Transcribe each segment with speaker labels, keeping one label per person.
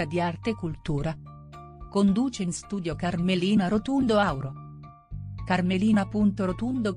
Speaker 1: Rubrica di arte e cultura. Conduce in studio Carmelina Rotundo Auro. carmelina.rotundo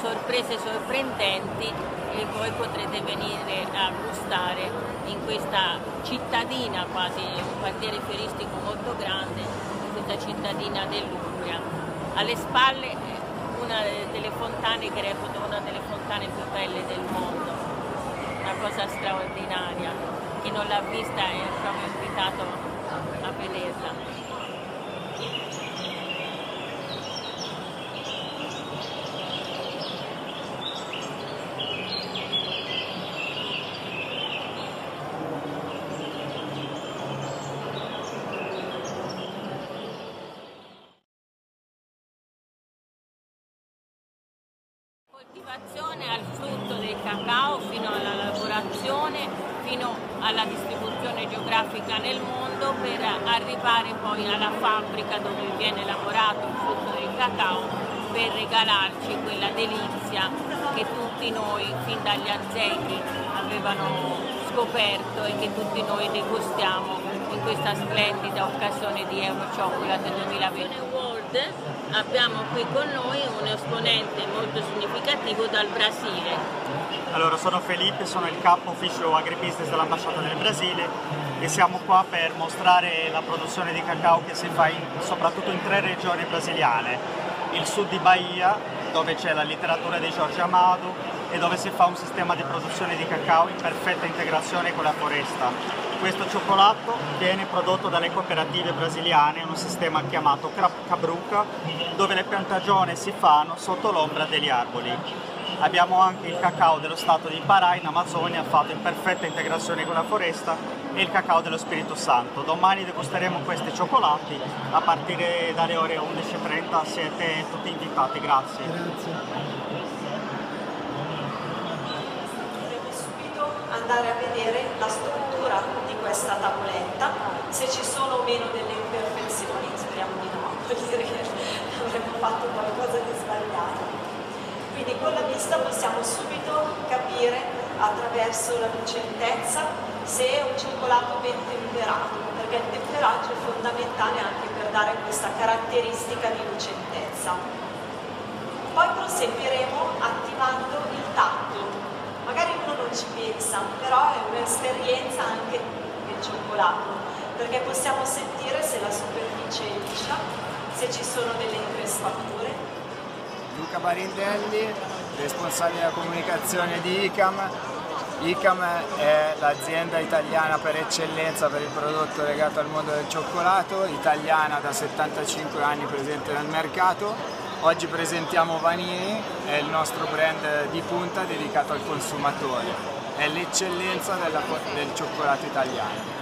Speaker 2: sorprese sorprendenti e voi potrete venire a gustare in questa cittadina, quasi un quartiere fieristico molto grande, in questa cittadina dell'Umbria. Alle spalle una delle fontane che reputo una delle fontane più belle del mondo, una cosa straordinaria. Chi non l'ha vista è proprio invitato a vederla. 2020 World abbiamo qui con noi un esponente molto significativo dal Brasile.
Speaker 3: Allora, sono Felipe, sono il capo ufficio agribusiness dell'ambasciata del Brasile e siamo qua per mostrare la produzione di cacao che si fa in, soprattutto in tre regioni brasiliane. Il sud di Bahia, dove c'è la letteratura di Jorge Amado e dove si fa un sistema di produzione di cacao in perfetta integrazione con la foresta. Questo cioccolato viene prodotto dalle cooperative brasiliane in un sistema chiamato Cabruca, dove le piantagioni si fanno sotto l'ombra degli arboli. Abbiamo anche il cacao dello stato di Pará in Amazzonia fatto in perfetta integrazione con la foresta e il cacao dello Spirito Santo. Domani degusteremo questi cioccolati a partire dalle ore 11.30, siete tutti invitati, grazie.
Speaker 4: Grazie. andare a vedere la struttura di questa tavoletta, se ci sono o meno delle imperfezioni, speriamo di no, vuol dire che avremmo fatto qualcosa di sbagliato. Quindi con la vista possiamo subito capire attraverso la lucentezza se è un cioccolato ben temperato, perché il temperaggio è fondamentale anche per dare questa caratteristica di lucentezza. Poi proseguiremo attivando il tatto, magari uno non ci pensa, però è un'esperienza anche del cioccolato, perché possiamo sentire se la superficie è liscia, se ci sono delle increspature.
Speaker 5: Luca Barindelli, responsabile della comunicazione di ICAM. ICAM è l'azienda italiana per eccellenza per il prodotto legato al mondo del cioccolato, italiana da 75 anni presente nel mercato. Oggi presentiamo Vanini, è il nostro brand di punta dedicato al consumatore, è l'eccellenza del cioccolato italiano.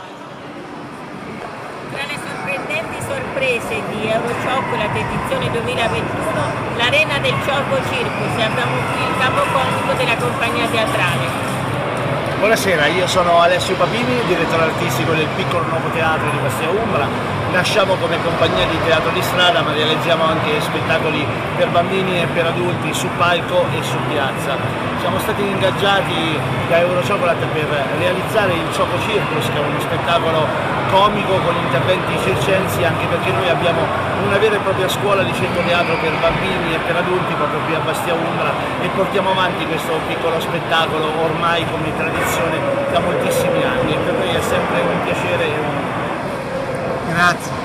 Speaker 2: Tra le sorprendenti sorprese di Eurochocolate edizione 2021, l'Arena del Ciocco Circus abbiamo qui il capocomico della compagnia teatrale.
Speaker 6: Buonasera, io sono Alessio Papini, direttore artistico del piccolo nuovo teatro di Bastia Umbra. Nasciamo come compagnia di teatro di strada ma realizziamo anche spettacoli per bambini e per adulti su palco e su piazza. Siamo stati ingaggiati da Eurochocolate per realizzare il Choco Circus che è uno spettacolo comico con interventi circensi anche perché noi abbiamo una vera e propria scuola di centro teatro per bambini e per adulti proprio qui a Bastia Umbra e portiamo avanti questo piccolo spettacolo ormai come tradizione da moltissimi anni e per noi è sempre un piacere e un
Speaker 2: that.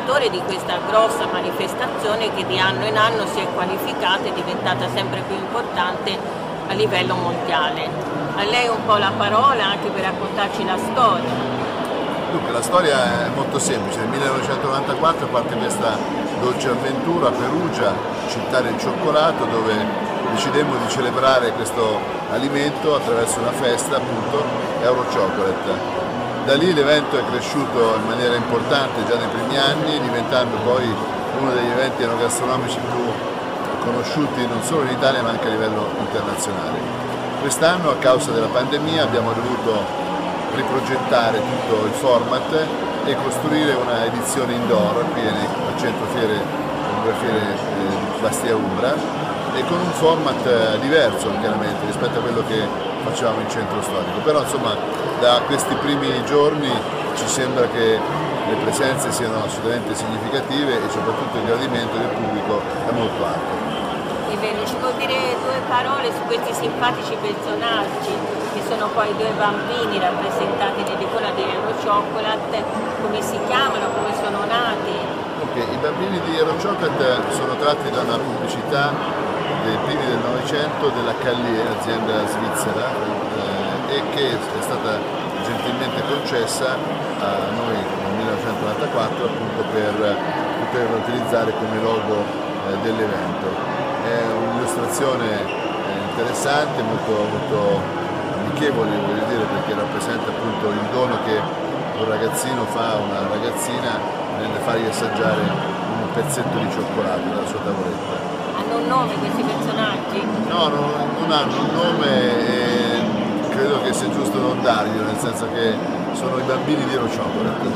Speaker 2: Creatore di questa grossa manifestazione che di anno in anno si è qualificata e diventata sempre più importante a livello mondiale. A lei un po' la parola anche per raccontarci la storia.
Speaker 7: Dunque, la storia è molto semplice. Nel 1994 parte questa dolce avventura a Perugia, città del cioccolato, dove decidemmo di celebrare questo alimento attraverso una festa, appunto, Euro Chocolate. Da lì l'evento è cresciuto in maniera importante già nei primi anni, diventando poi uno degli eventi enogastronomici più conosciuti non solo in Italia ma anche a livello internazionale. Quest'anno a causa della pandemia abbiamo dovuto riprogettare tutto il format e costruire una edizione indoor qui al centro fiere, fiere eh, Bastia Umbra e con un format eh, diverso chiaramente rispetto a quello che facevamo in centro storico. Però insomma da questi primi giorni ci sembra che le presenze siano assolutamente significative e soprattutto il gradimento del pubblico è molto alto.
Speaker 2: Vero, ci vuol dire due parole su questi simpatici personaggi che sono poi due bambini rappresentati nell'icona di Euro Chocolate, come si chiamano, come sono nati?
Speaker 7: Ok, i bambini di Euro Chocolate sono tratti da una pubblicità dei primi del Novecento della Callier, azienda svizzera, eh, e che è stata gentilmente concessa a noi nel 1994 appunto per poterla utilizzare come logo eh, dell'evento. È un'illustrazione eh, interessante, molto, molto amichevole voglio dire perché rappresenta appunto il dono che un ragazzino fa a una ragazzina nel fargli assaggiare un pezzetto di cioccolato dalla sua tavoletta.
Speaker 2: Un nome questi personaggi?
Speaker 7: No, non, non hanno un nome e credo che sia giusto non darglielo, nel senso che sono i bambini di Ero Chocolate.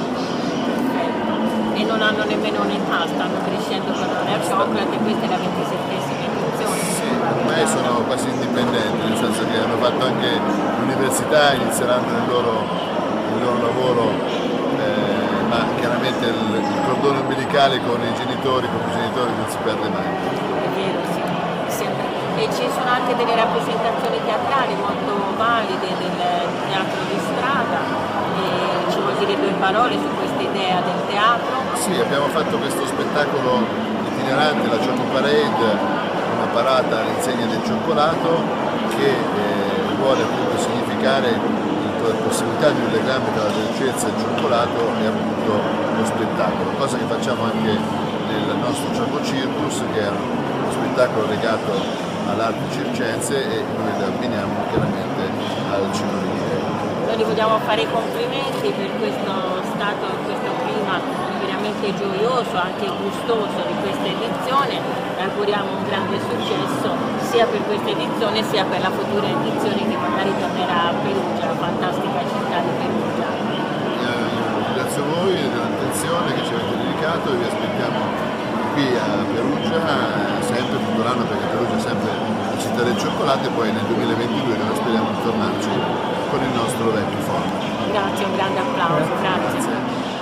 Speaker 2: E non hanno nemmeno un'età, stanno crescendo con Air Chocolate e questa è la 27esima edizione.
Speaker 7: Sì, ormai sono quasi indipendenti, nel senso che hanno fatto anche l'università, inizieranno il loro, il loro lavoro, eh, ma chiaramente il, il cordone umbilicale con i genitori, con i genitori non si perde mai.
Speaker 2: E ci sono anche delle rappresentazioni teatrali molto valide del teatro di strada, e ci vuol dire due parole su questa idea del teatro?
Speaker 7: Sì, abbiamo fatto questo spettacolo itinerante, la Choco Parade, una parata all'insegna del cioccolato che eh, vuole appunto significare la possibilità di un legame tra la dolcezza e il cioccolato e appunto lo spettacolo, cosa che facciamo anche nel nostro Choco Circus che è uno spettacolo legato all'arte circense e noi lo abbiniamo chiaramente al cinema
Speaker 2: noi gli vogliamo fare i complimenti per questo stato, questo clima veramente gioioso, anche gustoso di questa edizione. E auguriamo un grande successo sia per questa edizione sia per la futura edizione che magari tornerà a Perugia, la fantastica città di Perugia.
Speaker 7: Grazie a voi dell'attenzione che ci avete dedicato. E vi aspettiamo qui a Perugia sempre tutto l'anno perché Perugia è sempre la città del cioccolato e poi nel 2022 dove speriamo di tornarci con il nostro vecchio forno.
Speaker 2: Grazie, un grande applauso, grazie. grazie.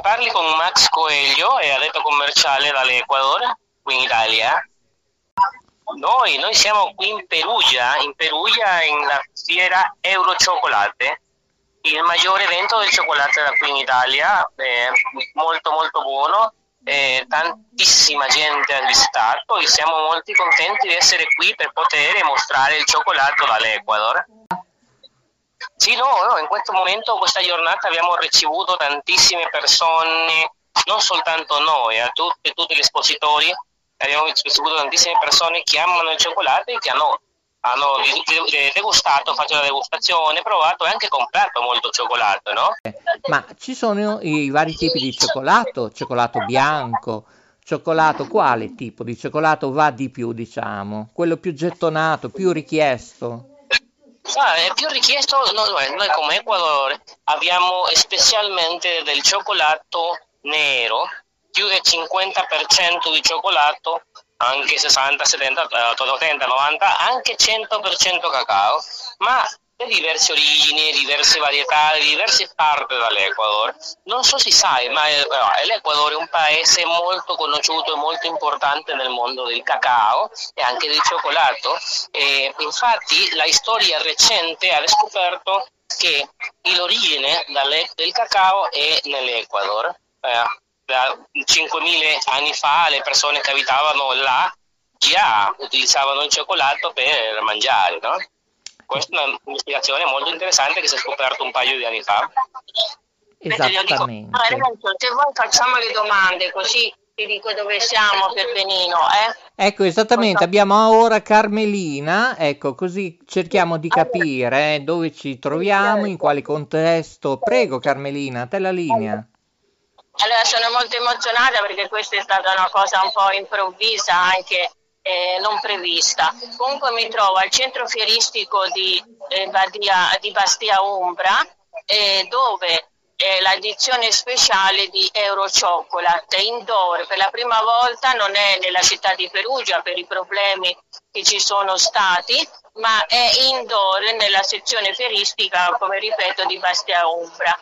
Speaker 8: Parli con Max Coelho, è addetto commerciale dall'Ecuador, qui in Italia. Noi, noi siamo qui in Perugia, in Perugia in la fiera Eurociocolate, il maggiore evento del cioccolato da qui in Italia, è molto molto buono, eh, tantissima gente ha visitato e siamo molto contenti di essere qui per poter mostrare il cioccolato dall'Ecuador. Sì, no, no, in questo momento, questa giornata abbiamo ricevuto tantissime persone, non soltanto noi, a tutti, tutti gli espositori, abbiamo ricevuto tantissime persone che amano il cioccolato e che hanno, hanno degustato, fatto la degustazione, provato e anche comprato molto cioccolato, no?
Speaker 9: Ma ci sono i vari tipi di cioccolato, cioccolato bianco, cioccolato, quale tipo di cioccolato va di più, diciamo? Quello più gettonato, più richiesto?
Speaker 8: Ah, è più richiesto, noi, noi come Ecuador abbiamo specialmente del cioccolato nero, più del 50% di cioccolato, anche 60, 70, 80, 90, anche 100% cacao, ma di diverse origini, diverse varietà, di diverse parti dall'Ecuador. Non so se sai, ma l'Ecuador è un paese molto conosciuto e molto importante nel mondo del cacao e anche del cioccolato. E infatti la storia recente ha scoperto che l'origine del cacao è nell'Ecuador. Eh, da 5.000 anni fa le persone che abitavano là già utilizzavano il cioccolato per mangiare, no? Questa è un'ispirazione molto interessante che si è scoperto un paio di anni fa.
Speaker 9: Esattamente.
Speaker 2: Dico, ah, se voi facciamo le domande così ti dico dove siamo per Benino, eh?
Speaker 9: Ecco, esattamente, abbiamo ora Carmelina, ecco, così cerchiamo di capire eh, dove ci troviamo, in quale contesto. Prego Carmelina, te la linea.
Speaker 2: Allora sono molto emozionata perché questa è stata una cosa un po' improvvisa anche eh, non prevista. Comunque mi trovo al centro fieristico di, eh, Badia, di Bastia Umbra eh, dove è l'edizione speciale di Euro Chocolate indoor per la prima volta non è nella città di Perugia per i problemi che ci sono stati ma è indoor nella sezione fieristica come ripeto di Bastia Umbra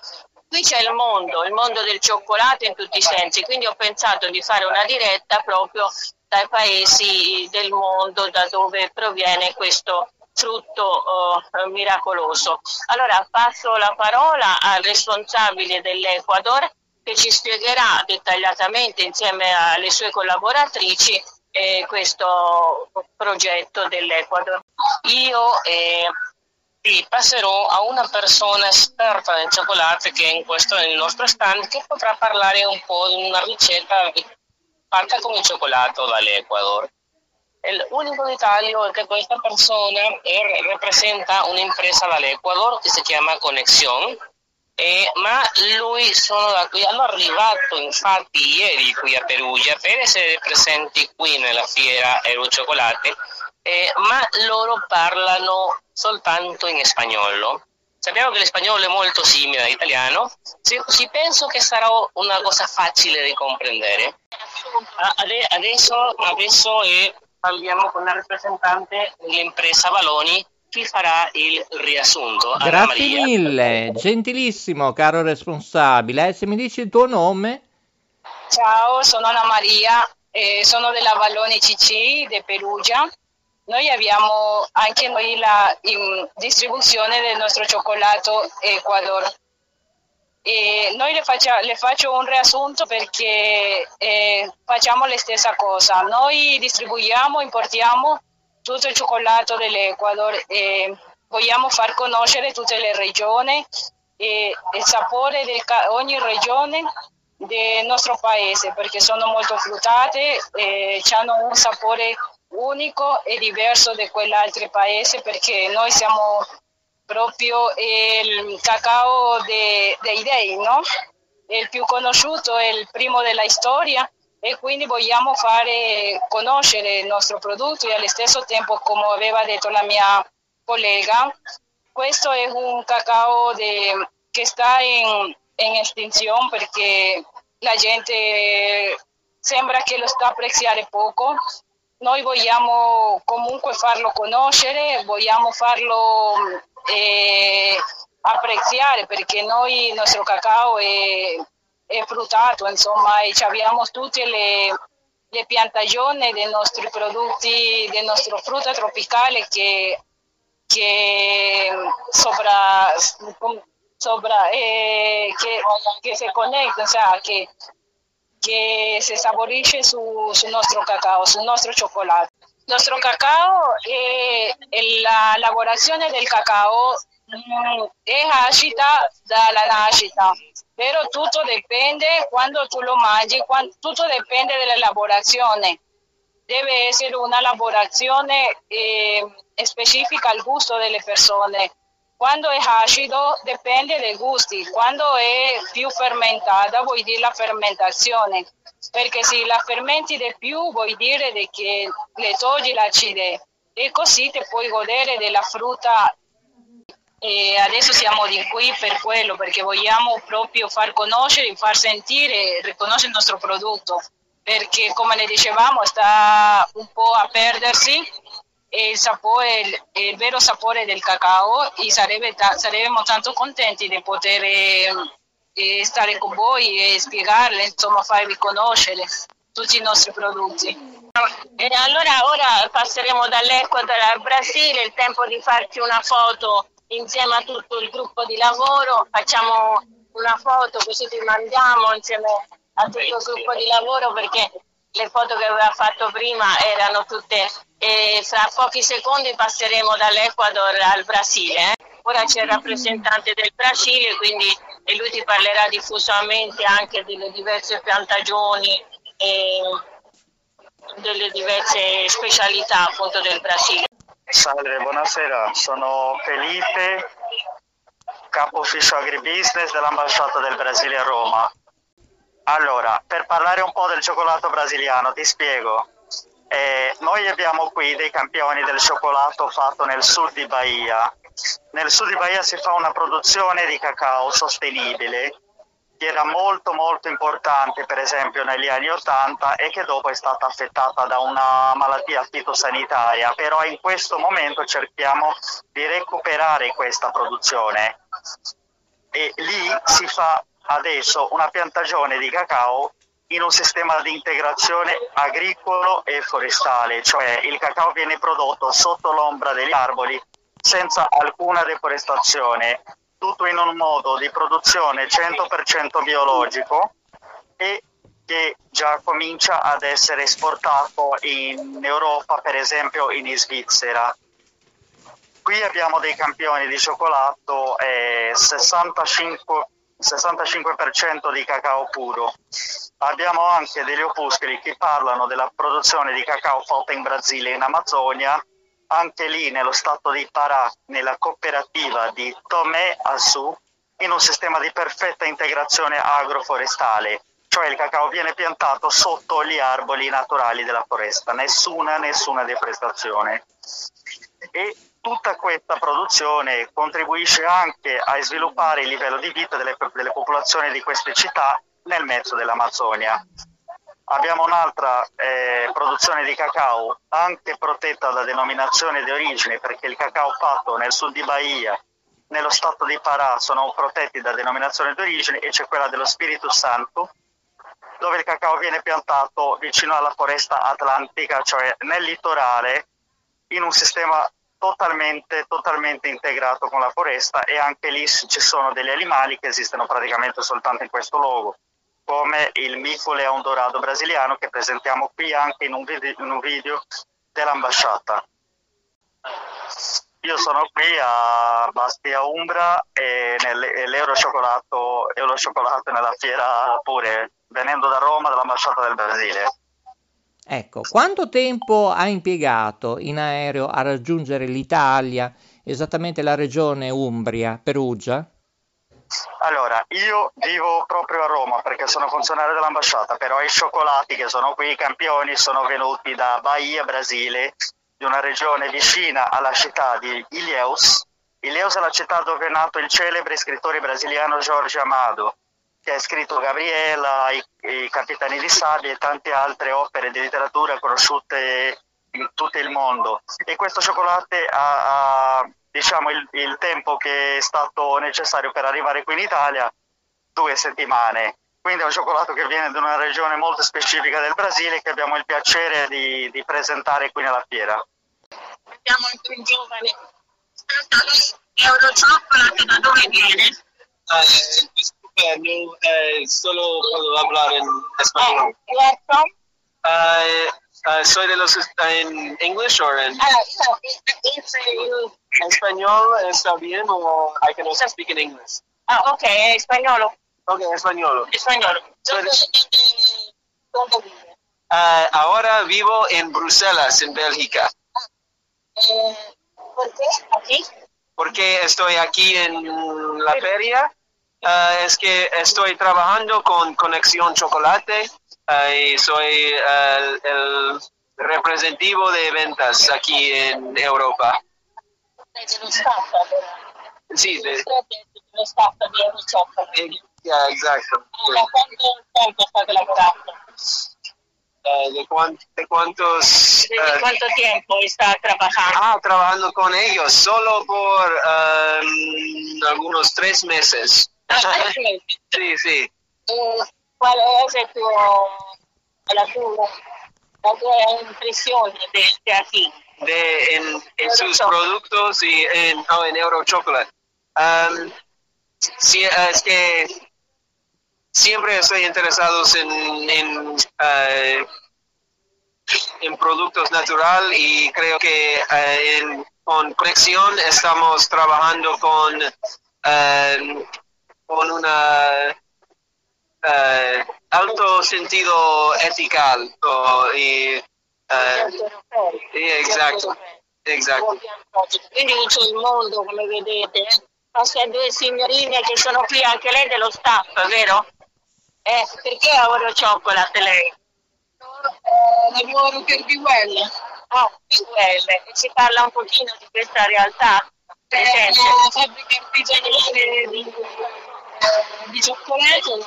Speaker 2: qui c'è il mondo, il mondo del cioccolato in tutti i sensi, quindi ho pensato di fare una diretta proprio dai paesi del mondo da dove proviene questo frutto oh, miracoloso. Allora passo la parola al responsabile dell'Ecuador che ci spiegherà dettagliatamente insieme alle sue collaboratrici eh, questo progetto dell'Ecuador. Io eh, passerò a una persona esperta nel cioccolato che è in questo nel nostro stand che potrà parlare un po' di una ricetta fatta con il cioccolato dall'Ecuador. L'unico dettaglio è che questa persona è, rappresenta un'impresa dall'Ecuador che si chiama Conexion, eh, ma lui sono da qui, hanno arrivato infatti ieri qui a Perugia per essere presenti qui nella fiera Eru Cioccolate eh, ma loro parlano soltanto in spagnolo. Sappiamo che l'espagnolo è molto simile all'italiano, sì, sì, penso che sarà una cosa facile di comprendere. Adesso, adesso eh, parliamo con la rappresentante dell'impresa Valoni chi farà il riassunto.
Speaker 9: Grazie mille, gentilissimo caro responsabile. Eh, se mi dici il tuo nome?
Speaker 10: Ciao, sono Anna Maria, eh, sono della Valoni CC di Perugia noi abbiamo anche noi la distribuzione del nostro cioccolato Ecuador. E noi le, faccia, le, faccio un riassunto perché eh, facciamo la stessa cosa. Noi distribuiamo, importiamo tutto il cioccolato dell'Ecuador e vogliamo far conoscere tutte le regioni e il sapore di ogni regione del nostro paese perché sono molto fruttate e hanno un sapore unico e diverso da quell'altro paese perché noi siamo proprio il cacao de, dei dei, no? il più conosciuto, il primo della storia e quindi vogliamo fare conoscere il nostro prodotto e allo stesso tempo, come aveva detto la mia collega, questo è un cacao de, che sta in, in estinzione perché la gente sembra che lo sta apprezzare poco noi vogliamo comunque farlo conoscere, vogliamo farlo eh, apprezzare perché noi il nostro cacao è, è fruttato, insomma, e abbiamo tutte le, le piantagioni dei nostri prodotti, del nostro frutta tropicale che, che sopra, sopra eh, che, che si connette, cioè, che, che si saborisce su, sul nostro cacao, sul nostro cioccolato. Il nostro cacao e la lavorazione del cacao mm, è agita dalla nascita, però tutto dipende quando tu lo mangi, quando, tutto dipende dalla lavorazione. Deve essere una lavorazione eh, specifica al gusto delle persone. Quando è acido dipende dai gusti, quando è più fermentata vuol dire la fermentazione, perché se la fermenti di più vuol dire che le togli l'acidità e così ti puoi godere della frutta. E adesso siamo di qui per quello, perché vogliamo proprio far conoscere, far sentire riconoscere il nostro prodotto, perché come le dicevamo sta un po' a perdersi il, sapore, il, vero sapore del cacao e sarebbe ta- saremmo tanto contenti di poter eh, stare con voi e spiegarle, insomma farvi conoscere tutti i nostri prodotti.
Speaker 2: E allora ora passeremo dall'Ecuador al Brasile, il tempo di farci una foto insieme a tutto il gruppo di lavoro, facciamo una foto così ti mandiamo insieme a tutto il gruppo di lavoro perché le foto che aveva fatto prima erano tutte e fra pochi secondi passeremo dall'Ecuador al Brasile. Eh? Ora c'è il rappresentante del Brasile, quindi e lui ti parlerà diffusamente anche delle diverse piantagioni e delle diverse specialità appunto del Brasile.
Speaker 3: Salve, buonasera, sono Felipe, capo ufficio agribusiness dell'ambasciata del Brasile a Roma. Allora, per parlare un po' del cioccolato brasiliano, ti spiego. Eh, noi abbiamo qui dei campioni del cioccolato fatto nel sud di Bahia. Nel sud di Bahia si fa una produzione di cacao sostenibile che era molto molto importante per esempio negli anni 80 e che dopo è stata affettata da una malattia fitosanitaria, però in questo momento cerchiamo di recuperare questa produzione e lì si fa adesso una piantagione di cacao in un sistema di integrazione agricolo e forestale, cioè il cacao viene prodotto sotto l'ombra degli arboli senza alcuna deforestazione, tutto in un modo di produzione 100% biologico e che già comincia ad essere esportato in Europa, per esempio in Svizzera. Qui abbiamo dei campioni di cioccolato, eh, 65 65% di cacao puro. Abbiamo anche degli opuscoli che parlano della produzione di cacao fatta in Brasile e in Amazzonia, anche lì nello stato di Pará, nella cooperativa di Tomé Assù, in un sistema di perfetta integrazione agroforestale, cioè il cacao viene piantato sotto gli arboli naturali della foresta, nessuna, nessuna deforestazione. E tutta questa produzione contribuisce anche a sviluppare il livello di vita delle, delle popolazioni di queste città nel mezzo dell'Amazzonia. Abbiamo un'altra eh, produzione di cacao anche protetta da denominazione di origine perché il cacao fatto nel sud di Bahia, nello stato di Pará sono protetti da denominazione di origine e c'è quella dello Spirito Santo dove il cacao viene piantato vicino alla foresta atlantica, cioè nel litorale in un sistema totalmente, totalmente integrato con la foresta e anche lì ci sono degli animali che esistono praticamente soltanto in questo luogo, come il mico leon dorado brasiliano che presentiamo qui anche in un video, in un video dell'ambasciata. Io sono qui a Bastia Umbra e, l'Euro Cioccolato, Euro nella fiera pure, venendo da Roma dall'ambasciata del Brasile.
Speaker 9: Ecco, quanto tempo ha impiegato in aereo a raggiungere l'Italia, esattamente la regione Umbria, Perugia?
Speaker 3: Allora, io vivo proprio a Roma perché sono funzionario dell'ambasciata, però i cioccolati che sono qui, i campioni, sono venuti da Bahia, Brasile, di una regione vicina alla città di Ilhéus. Ilhéus è la città dove è nato il celebre scrittore brasiliano Jorge Amado, che ha scritto Gabriela, I, I Capitani di Sabbia e tante altre opere di letteratura conosciute in tutto il mondo. E questo cioccolato ha, ha diciamo, il, il, tempo che è stato necessario per arrivare qui in Italia, due settimane. quindi è un cioccolato che viene da una regione molto specifica del Brasile che abbiamo il piacere di, di presentare qui nella fiera.
Speaker 2: Abbiamo anche un giovane. Eurochocolate da dove viene?
Speaker 11: Eh, disculpe, eh, solo puedo hablar en español.
Speaker 2: Where from?
Speaker 11: Eh, eh, soy de los en English or en
Speaker 2: Ah, no, you.
Speaker 11: español está bien o I can also speak in English.
Speaker 2: Ah, ok, è spagnolo.
Speaker 11: Ok, español.
Speaker 2: Spagnolo.
Speaker 11: Soy de-
Speaker 2: vive?
Speaker 11: Eh, ahora vivo en Bruselas, en Bélgica,
Speaker 2: Eh, ¿Por qué? ¿Aquí?
Speaker 11: porque estoy aquí en la feria. Eh, es que estoy trabajando con Conexión Chocolate eh, y soy eh, el representativo de ventas aquí en Europa.
Speaker 2: Sei dello staff allora.
Speaker 11: Sí, de-
Speaker 2: Siete dello staff di Eurochocolate.
Speaker 11: eh, ya, exacto.
Speaker 2: Da quanto tempo state lavorando?
Speaker 11: Eh, ¿de, cuán- de cuántos?
Speaker 2: ¿Desde
Speaker 11: eh,
Speaker 2: cuánto tiempo está trabajando?
Speaker 11: ah, trabajando con ellos solo por ehm, algunos tres meses. Sí, sí.
Speaker 2: Eh, ¿Cuál es el tu, la, tu, la tua impresione de, de aquí?
Speaker 11: de en, en sus productos y en, oh, en Euro Chocolate. Um, sí, es que siempre estoy interesado en, en, eh, en productos natural y creo que eh, en- con Conexión estamos trabajando con, eh, con una eh, alto sentido ético o- y eh, esatto, esatto.
Speaker 2: Quindi in tutto il mondo, come vedete, queste due signorine che sono qui, anche lei dello staff, vero? Eh, perché lavoro cioccolate lei? lavoro per Biwell. Ah, Biwell, e ci parla un pochino di questa realtà presente. È una fabbrica artigianale di, di cioccolato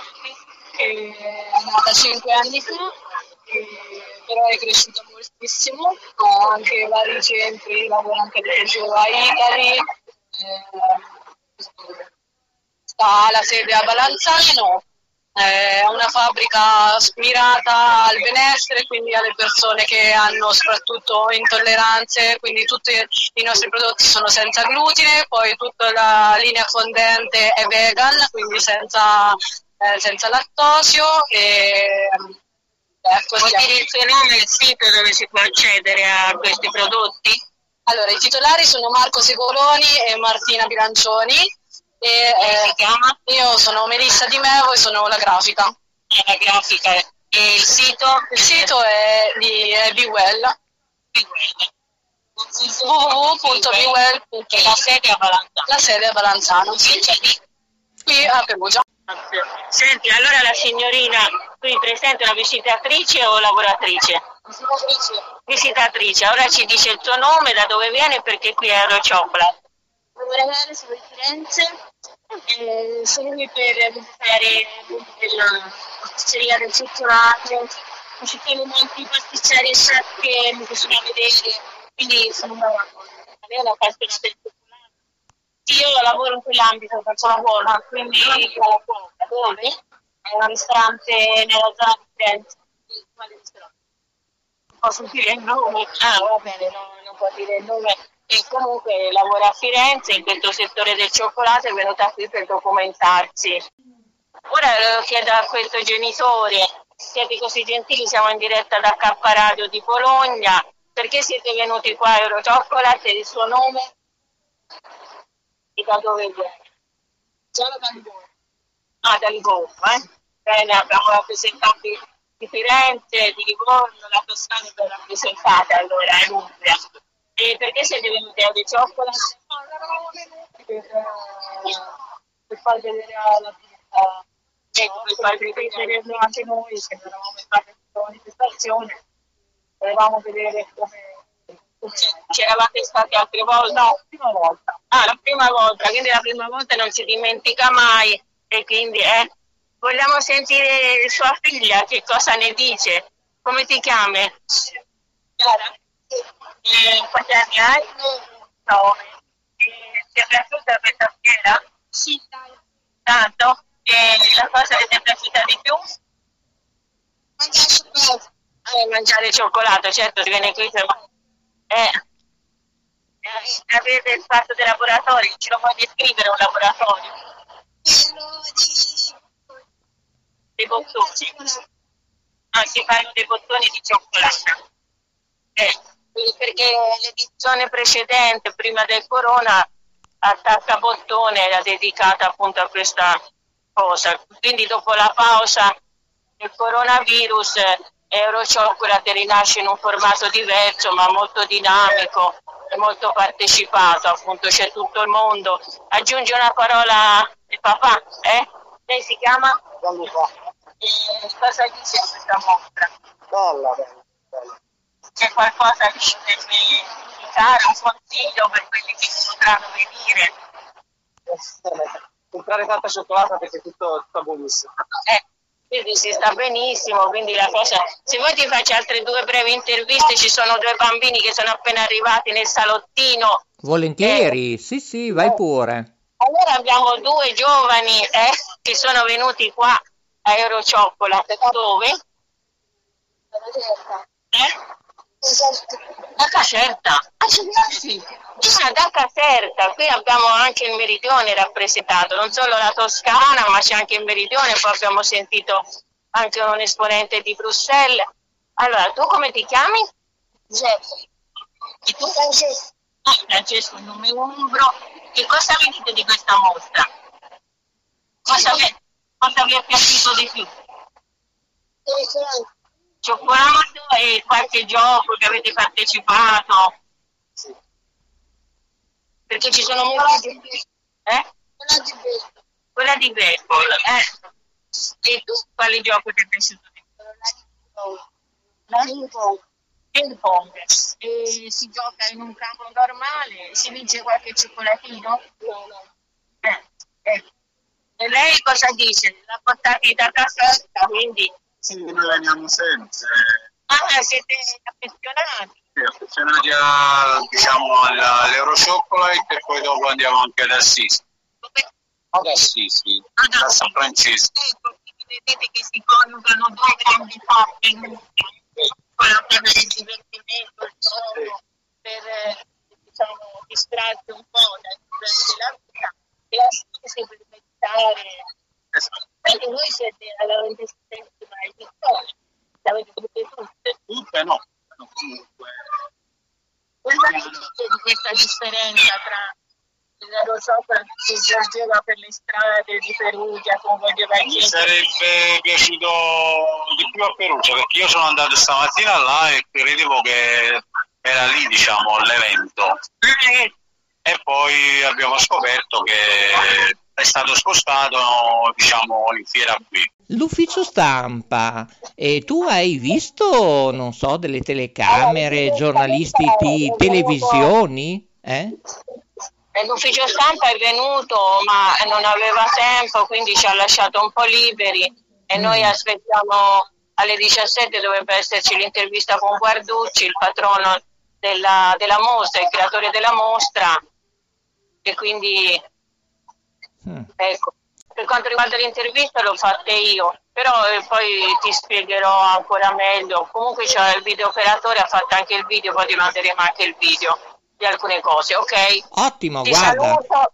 Speaker 2: che è nata 5 anni fa però è cresciuta moltissimo, ha anche vari centri, lavora anche ad esempio a Italy, eh, sta la sede a Balanzano, è una fabbrica mirata al benessere, quindi alle persone che hanno soprattutto intolleranze, quindi tutti i nostri prodotti sono senza glutine, poi tutta la linea fondente è vegan, quindi senza, eh, senza lattosio e Ecco, Vuoi dire il suo nome e il sito dove si può accedere a questi prodotti? Allora, i titolari sono Marco Segoloni e Martina Bilancioni. E, eh, chiama? Io sono Melissa Di Mevo e sono la grafica. la grafica. E il sito? Il sito è di è Bewell. www.bewell.it La sede a Balanzano. La sede a Balanzano. Qui a Perugia. Senti, allora la signorina qui presente è una visitatrice o lavoratrice? Visitatrice. Visitatrice, ora ci dice il tuo nome, da dove viene e perché qui è Eurochocolate.
Speaker 12: lavorare su Firenze eh, sono qui per visitare la pasticceria del cioccolato ci sono molti pasticceri e chef che mi piacciono vedere quindi sono
Speaker 2: è una appassionata del cioccolato. Io lavoro in quell'ambito, faccio la cuoca, quindi la cuoca. Dove? È un ristorante nella zona di Firenze. Quale ristorante? Posso dire il nome? Ah, va bene, no, non può dire il nome. E comunque lavora a Firenze in questo settore del cioccolato, è venuta qui per documentarsi. Ora lo chiedo a questo genitore, siete così gentili, siamo in diretta da K Radio di Bologna, perché siete venuti qua a Eurochocolate e il suo nome? E da dove viene? Sono da Livorno. Ah, da Livorno, eh? Bene, abbiamo rappresentanti di Firenze, di Livorno, la Toscana è ben rappresentata allora, in Umbria. E perché siete venuti a Eurochocolate? Per, eh, per far vedere alla vita ecco, per far vedere anche noi che eravamo in parte di manifestazione volevamo vedere come c'eravate stati altre volte? No, la prima volta. Ah, la prima volta, quindi la prima volta non si dimentica mai e quindi eh, vogliamo sentire sua figlia che cosa ne dice. Come ti chiami? Chiara. E quanti anni hai? No. E Ti è piaciuta questa fiera? Sì, tanto. E la cosa che ti è piaciuta di più?
Speaker 12: Mangiare cioccolato.
Speaker 2: Mangiare cioccolato, certo, si viene qui per... Eh. Eh, Avete fatto dei laboratori, ce lo puoi descrivere un laboratorio? Dei bottoni. Ah, si fanno dei bottoni di cioccolato. Eh, perché l'edizione precedente, prima del corona, attacca bottone era dedicata appunto a questa cosa. Quindi dopo la pausa del coronavirus, Eurociocolate rinasce in un formato diverso, ma molto dinamico e molto partecipato, appunto c'è tutto il mondo. Aggiunge una parola il papà, eh? Lei si chiama? E cosa dice questa mostra?
Speaker 6: Bella, bella, bella.
Speaker 2: C'è qualcosa che potrebbe indicare, un consiglio per quelli che potranno venire?
Speaker 6: Comprare tanta cioccolata perché tutto sta buonissimo.
Speaker 2: Eh, quindi si sta benissimo, quindi la cosa... Se vuoi ti faccio altre due brevi interviste, ci sono due bambini che sono appena arrivati nel salottino.
Speaker 9: Volentieri, sì sì, vai pure.
Speaker 2: Allora abbiamo due giovani eh, che sono venuti qua a Eurociocolate. Da dove? Eh? Da Caserta. Ah, sì. Ah, da Caserta. Qui abbiamo anche il meridione rappresentato, non solo la Toscana, ma c'è anche il meridione. Poi abbiamo sentito anche un esponente di Bruxelles. Allora, tu come ti chiami?
Speaker 12: Giuseppe.
Speaker 2: E tu? Francesco. Ah, Francesco, il nome umbro. Che cosa mi dite di questa mostra? Cosa vi, cosa vi è piaciuto di più? Cioccolato e qualche gioco che avete partecipato? Perché ci sono molti... Eh?
Speaker 12: Quella di Vespa.
Speaker 2: Quella di baseball, eh. E tu quale gioco ti è piaciuto di più?
Speaker 12: La ping pong.
Speaker 2: Ping pong. E si gioca in un campo normale? Si vince qualche cioccolatino?
Speaker 12: No, no.
Speaker 2: Eh, ecco. E lei cosa dice? L'ha portati da casa, quindi...
Speaker 13: Sì, noi veniamo sempre.
Speaker 2: Ah, siete affezionati?
Speaker 13: Sì, affezionati a, diciamo, alla- all'Eurochocolate e poi dopo andiamo anche ad Assisi. Ad Assisi, a San Francesco.
Speaker 2: Ecco, quindi vedete che si coniugano due grandi forze in. Quella per il divertimento, il gioco, per diciamo, distrarsi un po' dai problemi della vita e Assisi per meditare.
Speaker 13: Esatto.
Speaker 2: Anche voi siete alla ventisettesima edizione, l'avete tutte tutte.
Speaker 13: Tutte no, no, comunque.
Speaker 2: Cosa mi dite di questa differenza tra l'Eurociocolate che giungeva per le strade di Perugia, coinvolgeva i
Speaker 13: Mi sarebbe piaciuto di più a Perugia perché io sono andato stamattina là e credevo che era lì diciamo l'evento e poi abbiamo scoperto che è stato spostato diciamo in fiera qui.
Speaker 9: L'ufficio stampa, e tu hai visto, non so, delle telecamere, giornalisti di televisioni? Eh?
Speaker 2: L'ufficio stampa è venuto ma non aveva tempo, quindi ci ha lasciato un po' liberi e noi aspettiamo alle 17 dovrebbe esserci l'intervista con Guarducci, il patrono della, della mostra, il creatore della mostra e quindi ecco. Per quanto riguarda l'intervista l'ho fatta io, però eh, poi ti spiegherò ancora meglio. Comunque c'è il video operatore, ha fatto anche il video, poi ti manderemo anche il video di alcune cose, ok?
Speaker 9: Ottimo,
Speaker 2: Ti
Speaker 9: guarda.
Speaker 2: saluto.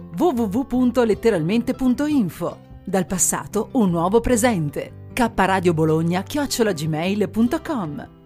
Speaker 14: www.letteralmente.info. Dal passato un nuovo presente. K Radio Bologna chiocciolagmail.com